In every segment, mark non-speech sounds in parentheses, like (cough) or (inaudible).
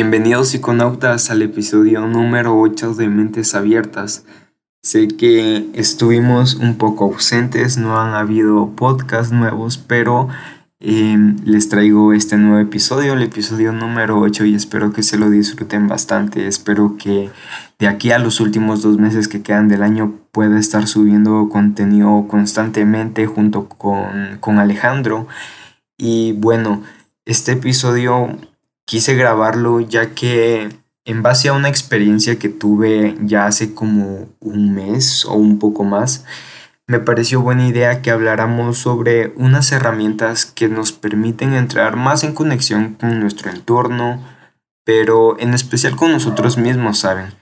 Bienvenidos psiconautas al episodio número 8 de Mentes Abiertas. Sé que estuvimos un poco ausentes, no han habido podcasts nuevos, pero em, les traigo este nuevo episodio, el episodio número 8 y espero que se lo disfruten bastante. Espero que de aquí a los últimos dos meses que quedan del año pueda estar subiendo contenido constantemente junto con, con Alejandro. Y bueno, este episodio quise grabarlo ya que en base a una experiencia que tuve ya hace como un mes o un poco más, me pareció buena idea que habláramos sobre unas herramientas que nos permiten entrar más en conexión con nuestro entorno, pero en especial con nosotros mismos, ¿saben?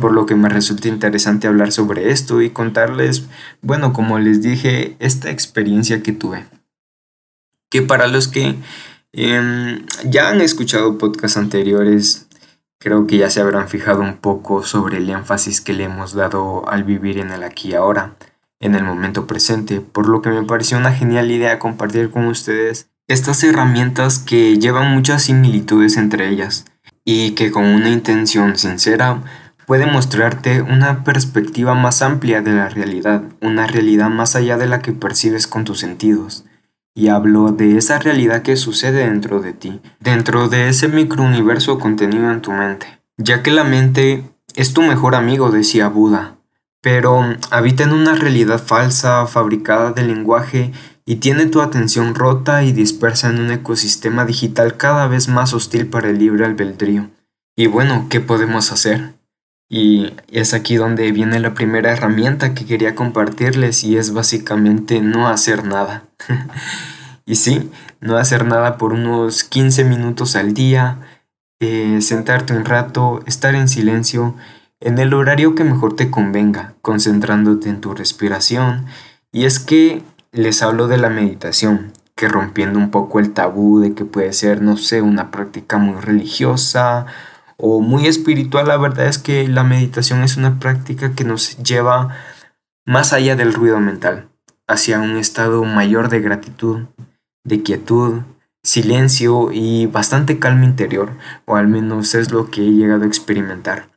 Por lo que me resulta interesante hablar sobre esto y contarles, bueno, como les dije, esta experiencia que tuve. Que para los que Em, ya han escuchado podcasts anteriores, creo que ya se habrán fijado un poco sobre el énfasis que le hemos dado al vivir en el aquí y ahora, en el momento presente, por lo que me pareció una genial idea compartir con ustedes estas herramientas que llevan muchas similitudes entre ellas y que con una intención sincera puede mostrarte una perspectiva más amplia de la realidad, una realidad más allá de la que percibes con tus sentidos y hablo de esa realidad que sucede dentro de ti, dentro de ese microuniverso contenido en tu mente. Ya que la mente es tu mejor amigo, decía Buda, pero habita en una realidad falsa, fabricada de lenguaje, y tiene tu atención rota y dispersa en un ecosistema digital cada vez más hostil para el libre albedrío. Y bueno, ¿qué podemos hacer? Y es aquí donde viene la primera herramienta que quería compartirles y es básicamente no hacer nada. (laughs) y sí, no hacer nada por unos 15 minutos al día, eh, sentarte un rato, estar en silencio, en el horario que mejor te convenga, concentrándote en tu respiración. Y es que les hablo de la meditación, que rompiendo un poco el tabú de que puede ser, no sé, una práctica muy religiosa, o muy espiritual, la verdad es que la meditación es una práctica que nos lleva más allá del ruido mental, hacia un estado mayor de gratitud, de quietud, silencio y bastante calma interior, o al menos es lo que he llegado a experimentar.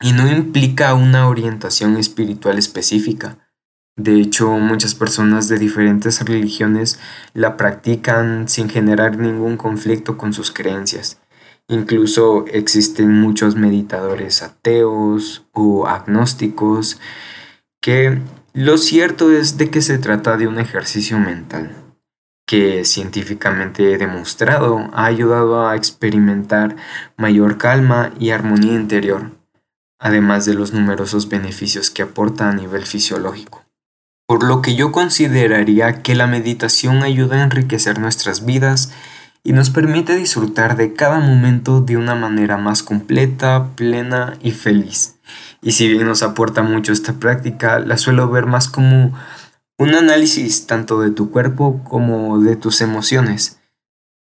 Y no implica una orientación espiritual específica. De hecho, muchas personas de diferentes religiones la practican sin generar ningún conflicto con sus creencias. Incluso existen muchos meditadores ateos o agnósticos que lo cierto es de que se trata de un ejercicio mental que científicamente demostrado ha ayudado a experimentar mayor calma y armonía interior, además de los numerosos beneficios que aporta a nivel fisiológico. Por lo que yo consideraría que la meditación ayuda a enriquecer nuestras vidas y nos permite disfrutar de cada momento de una manera más completa, plena y feliz. Y si bien nos aporta mucho esta práctica, la suelo ver más como un análisis tanto de tu cuerpo como de tus emociones,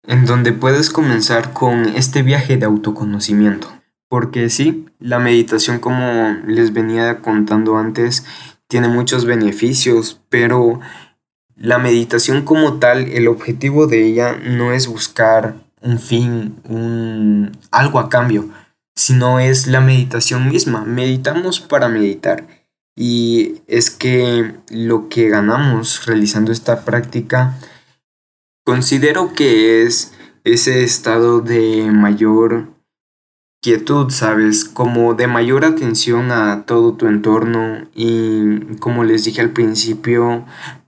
en donde puedes comenzar con este viaje de autoconocimiento. Porque sí, la meditación como les venía contando antes tiene muchos beneficios, pero la meditación como tal, el objetivo de ella no es buscar un fin, un algo a cambio, sino es la meditación misma. Meditamos para meditar. Y es que lo que ganamos realizando esta práctica, considero que es ese estado de mayor quietud, ¿sabes? Como de mayor atención a todo tu entorno y como les dije al principio,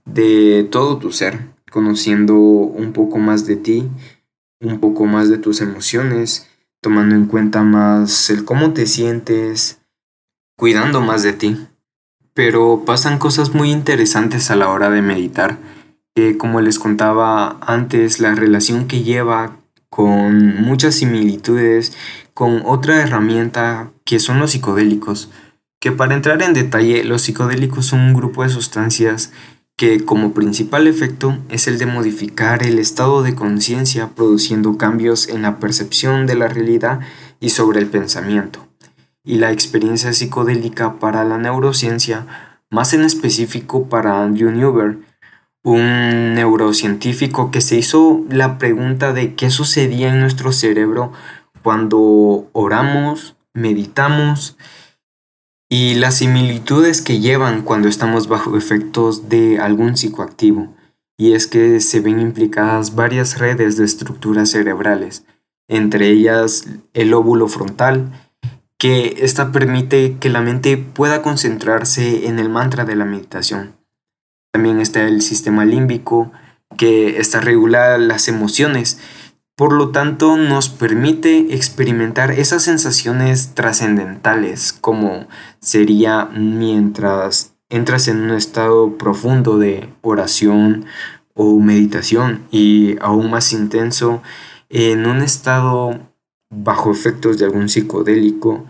de todo tu ser, conociendo un poco más de ti, un poco más de tus emociones, tomando en cuenta más el cómo te sientes, cuidando más de ti. Pero pasan cosas muy interesantes a la hora de meditar, que como les contaba antes, la relación que lleva con muchas similitudes con otra herramienta que son los psicodélicos, que para entrar en detalle, los psicodélicos son un grupo de sustancias que como principal efecto es el de modificar el estado de conciencia produciendo cambios en la percepción de la realidad y sobre el pensamiento. Y la experiencia psicodélica para la neurociencia, más en específico para Andrew Newber, un neurocientífico que se hizo la pregunta de qué sucedía en nuestro cerebro cuando oramos, meditamos y las similitudes que llevan cuando estamos bajo efectos de algún psicoactivo. Y es que se ven implicadas varias redes de estructuras cerebrales, entre ellas el óvulo frontal, que esta permite que la mente pueda concentrarse en el mantra de la meditación. También está el sistema límbico, que está regula las emociones por lo tanto, nos permite experimentar esas sensaciones trascendentales, como sería mientras entras en un estado profundo de oración o meditación y aún más intenso en un estado bajo efectos de algún psicodélico.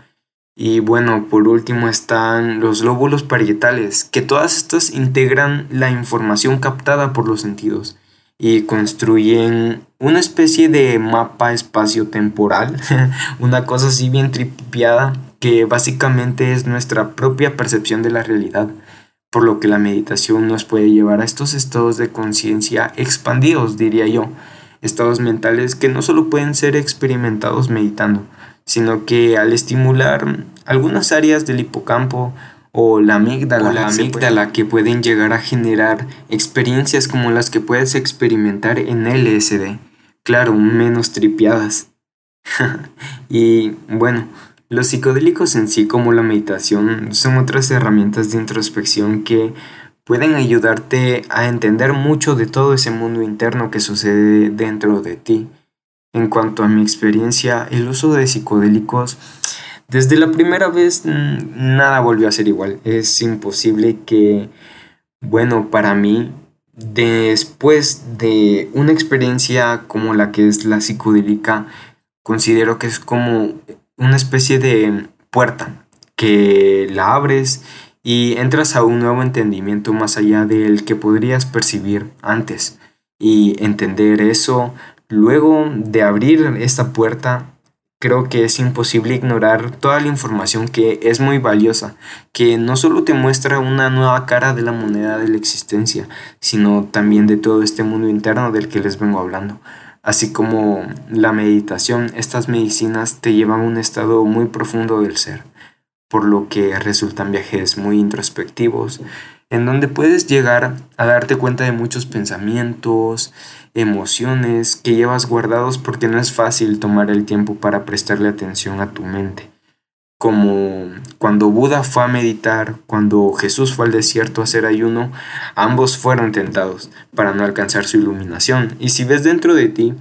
Y bueno, por último están los lóbulos parietales, que todas estas integran la información captada por los sentidos y construyen una especie de mapa espacio-temporal, (laughs) una cosa así bien tripiada que básicamente es nuestra propia percepción de la realidad, por lo que la meditación nos puede llevar a estos estados de conciencia expandidos, diría yo, estados mentales que no solo pueden ser experimentados meditando, sino que al estimular algunas áreas del hipocampo o la amígdala, la amígdala que pueden llegar a generar experiencias como las que puedes experimentar en LSD. Claro, menos tripiadas. (laughs) y bueno, los psicodélicos en sí como la meditación son otras herramientas de introspección que pueden ayudarte a entender mucho de todo ese mundo interno que sucede dentro de ti. En cuanto a mi experiencia, el uso de psicodélicos desde la primera vez mm, nada volvió a ser igual. Es imposible que, bueno, para mí, después de una experiencia como la que es la psicodélica, considero que es como una especie de puerta que la abres y entras a un nuevo entendimiento más allá del que podrías percibir antes. Y entender eso, luego de abrir esta puerta, creo que es imposible ignorar toda la información que es muy valiosa, que no solo te muestra una nueva cara de la moneda de la existencia, sino también de todo este mundo interno del que les vengo hablando. Así como la meditación, estas medicinas te llevan a un estado muy profundo del ser, por lo que resultan viajes muy introspectivos, en donde puedes llegar a darte cuenta de muchos pensamientos, emociones que llevas guardados porque no es fácil tomar el tiempo para prestarle atención a tu mente. Como cuando Buda fue a meditar, cuando Jesús fue al desierto a hacer ayuno, ambos fueron tentados para no alcanzar su iluminación. Y si ves dentro de ti,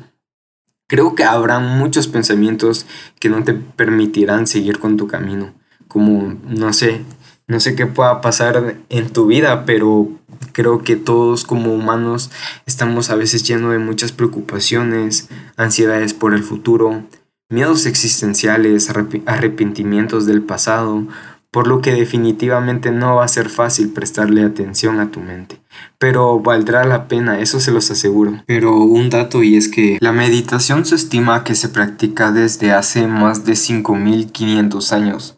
creo que habrá muchos pensamientos que no te permitirán seguir con tu camino. Como, no sé, no sé qué pueda pasar en tu vida, pero creo que todos como humanos estamos a veces llenos de muchas preocupaciones, ansiedades por el futuro, miedos existenciales, arrepentimientos del pasado, por lo que definitivamente no va a ser fácil prestarle atención a tu mente. Pero valdrá la pena, eso se los aseguro. Pero un dato y es que la meditación se estima que se practica desde hace más de 5500 años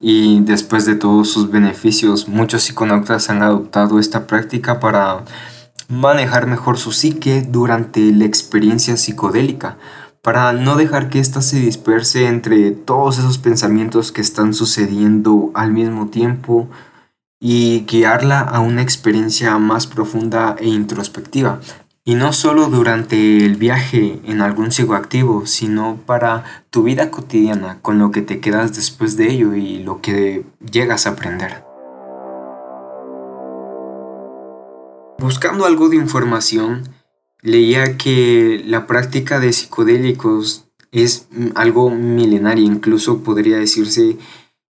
y después de todos sus beneficios, muchos psiconautas han adoptado esta práctica para manejar mejor su psique durante la experiencia psicodélica, para no dejar que ésta se disperse entre todos esos pensamientos que están sucediendo al mismo tiempo y guiarla a una experiencia más profunda e introspectiva. Y no solo durante el viaje en algún psicoactivo, sino para tu vida cotidiana, con lo que te quedas después de ello y lo que llegas a aprender. Buscando algo de información, leía que la práctica de psicodélicos es algo milenario, incluso podría decirse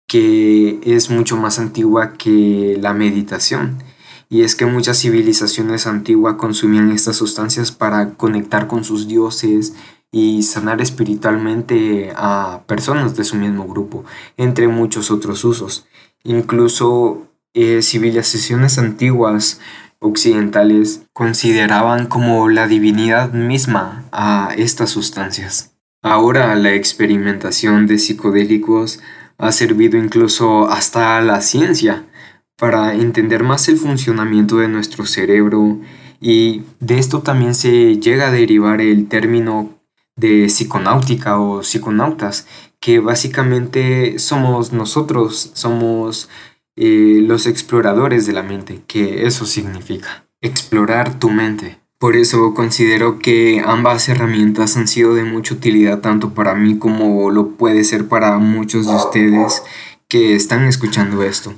que es mucho más antigua que la meditación y es que muchas civilizaciones antiguas consumían estas sustancias para conectar con sus dioses y sanar espiritualmente a personas de su mismo grupo, entre muchos otros usos. Incluso eh, civilizaciones antiguas occidentales consideraban como la divinidad misma a estas sustancias. Ahora la experimentación de psicodélicos ha servido incluso hasta a la ciencia, para entender más el funcionamiento de nuestro cerebro y de esto también se llega a derivar el término de psiconáutica o psiconautas, que básicamente somos nosotros, somos eh, los exploradores de la mente, que eso significa, explorar tu mente. Por eso considero que ambas herramientas han sido de mucha utilidad tanto para mí como lo puede ser para muchos de ustedes que están escuchando esto,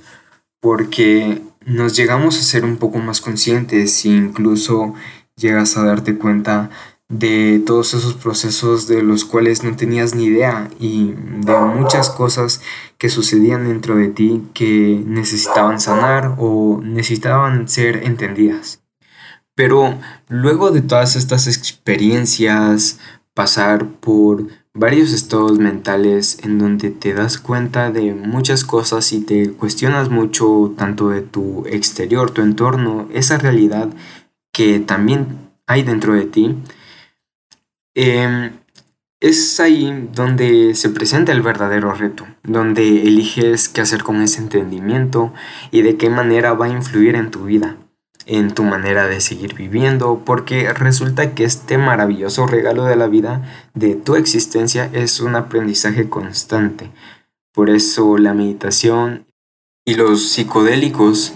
porque nos llegamos a ser un poco más conscientes e incluso llegas a darte cuenta de todos esos procesos de los cuales no tenías ni idea y de muchas cosas que sucedían dentro de ti que necesitaban sanar o necesitaban ser entendidas. Pero luego de todas estas experiencias, pasar por varios estados mentales en donde te das cuenta de muchas cosas y te cuestionas mucho tanto de tu exterior, tu entorno, esa realidad que también hay dentro de ti, em, es ahí donde se presenta el verdadero reto, donde eliges qué hacer con ese entendimiento y de qué manera va a influir en tu vida en tu manera de seguir viviendo, porque resulta que este maravilloso regalo de la vida, de tu existencia, es un aprendizaje constante. Por eso la meditación y los psicodélicos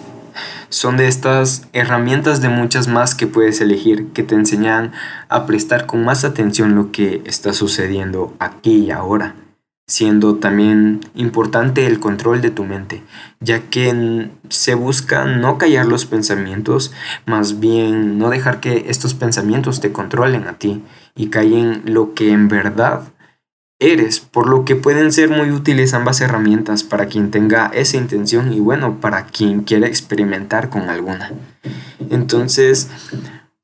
son de estas herramientas de muchas más que puedes elegir que te enseñan a prestar con más atención lo que está sucediendo aquí y ahora siendo también importante el control de tu mente, ya que se busca no callar los pensamientos, más bien no dejar que estos pensamientos te controlen a ti y callen lo que en verdad eres, por lo que pueden ser muy útiles ambas herramientas para quien tenga esa intención y bueno, para quien quiera experimentar con alguna. Entonces,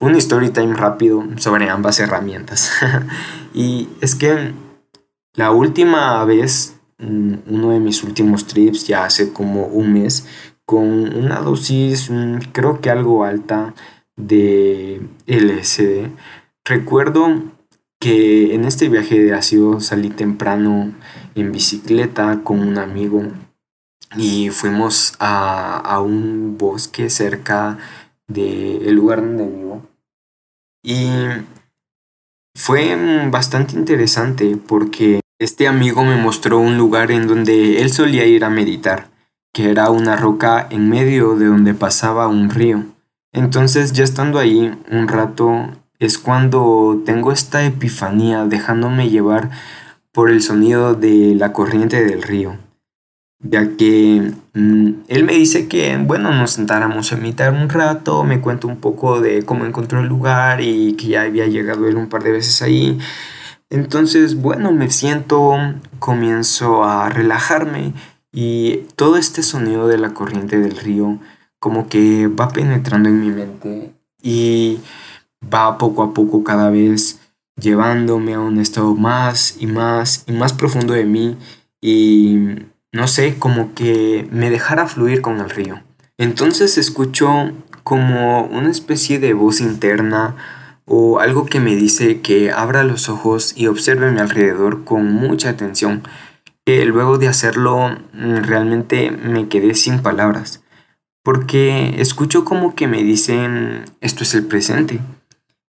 un story time rápido sobre ambas herramientas. (laughs) y es que la última vez, mm, uno de mis últimos trips, ya hace como un mes, con una dosis mm, creo que algo alta de LSD, recuerdo que en este viaje de ácido salí temprano en bicicleta con un amigo y fuimos a, a un bosque cerca del lugar donde vivo. Y fue mm, bastante interesante porque este amigo me mostró un lugar en donde él solía ir a meditar, que era una roca en medio de donde pasaba un río. Entonces ya estando ahí un rato es cuando tengo esta epifanía dejándome llevar por el sonido de la corriente del río, ya que mm, él me dice que, bueno, nos sentáramos a meditar un rato, me cuenta un poco de cómo encontró el lugar y que ya había llegado él un par de veces ahí entonces, bueno, me siento, comienzo a relajarme y todo este sonido de la corriente del río como que va penetrando en mi mente y va poco a poco cada vez llevándome a un estado más y más y más profundo de mí y no sé, como que me dejara fluir con el río. Entonces escucho como una especie de voz interna o algo que me dice que abra los ojos y observe mi alrededor con mucha atención, que luego de hacerlo mm, realmente me quedé sin palabras, porque escucho como que me dicen esto es el presente,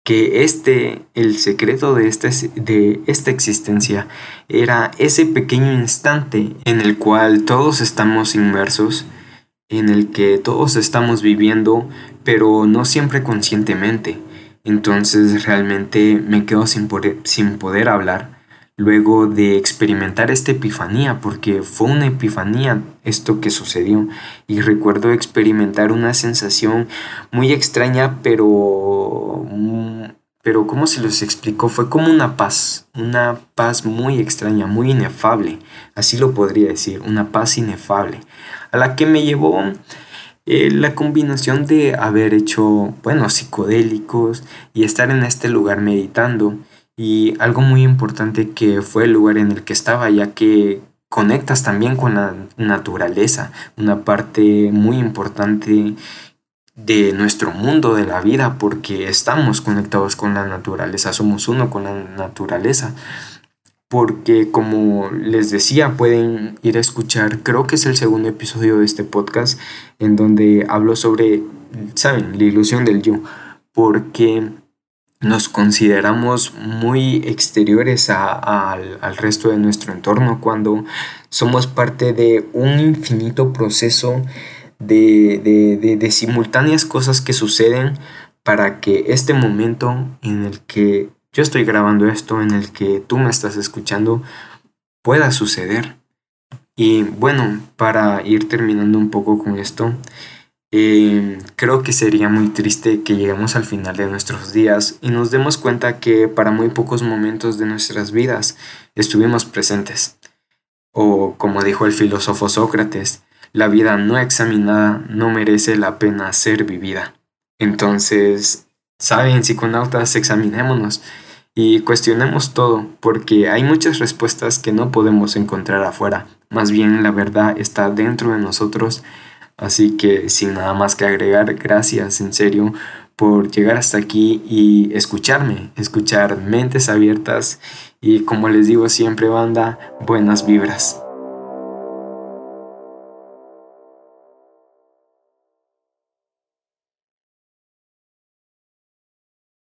que este, el secreto de, este, de esta existencia, era ese pequeño instante en el cual todos estamos inmersos, en el que todos estamos viviendo, pero no siempre conscientemente entonces realmente me quedo sin poder, sin poder hablar luego de experimentar esta epifanía, porque fue una epifanía esto que sucedió. Y recuerdo experimentar una sensación muy extraña, pero... Pero ¿cómo se los explicó? Fue como una paz, una paz muy extraña, muy inefable, así lo podría decir, una paz inefable, a la que me llevó eh, la combinación de haber hecho, bueno, psicodélicos y estar en este lugar meditando. Y algo muy importante que fue el lugar en el que estaba, ya que conectas también con la naturaleza, una parte muy importante de nuestro mundo, de la vida, porque estamos conectados con la naturaleza, somos uno con la naturaleza porque como les decía, pueden ir a escuchar, creo que es el segundo episodio de este podcast, en donde hablo sobre, ¿saben?, la ilusión del yo, porque nos consideramos muy exteriores al resto de nuestro entorno cuando somos parte de un infinito proceso de, de, simultáneas cosas que suceden para que este momento en el que yo estoy grabando esto, en el que tú me estás escuchando, pueda suceder. Y bueno, para ir terminando un poco con esto, eh, creo que sería muy triste que lleguemos al final de nuestros días y nos demos cuenta que para muy pocos momentos de nuestras vidas estuvimos presentes. O como dijo el filósofo Sócrates, la vida no examinada no merece la pena ser vivida. Entonces, saben, psiconautas, examinémonos y cuestionemos todo, porque hay muchas respuestas que no podemos encontrar afuera. Más bien la verdad está dentro de nosotros. Así que sin nada más que agregar, gracias en serio por llegar hasta aquí y escucharme, escuchar mentes abiertas y como les digo siempre banda, buenas vibras.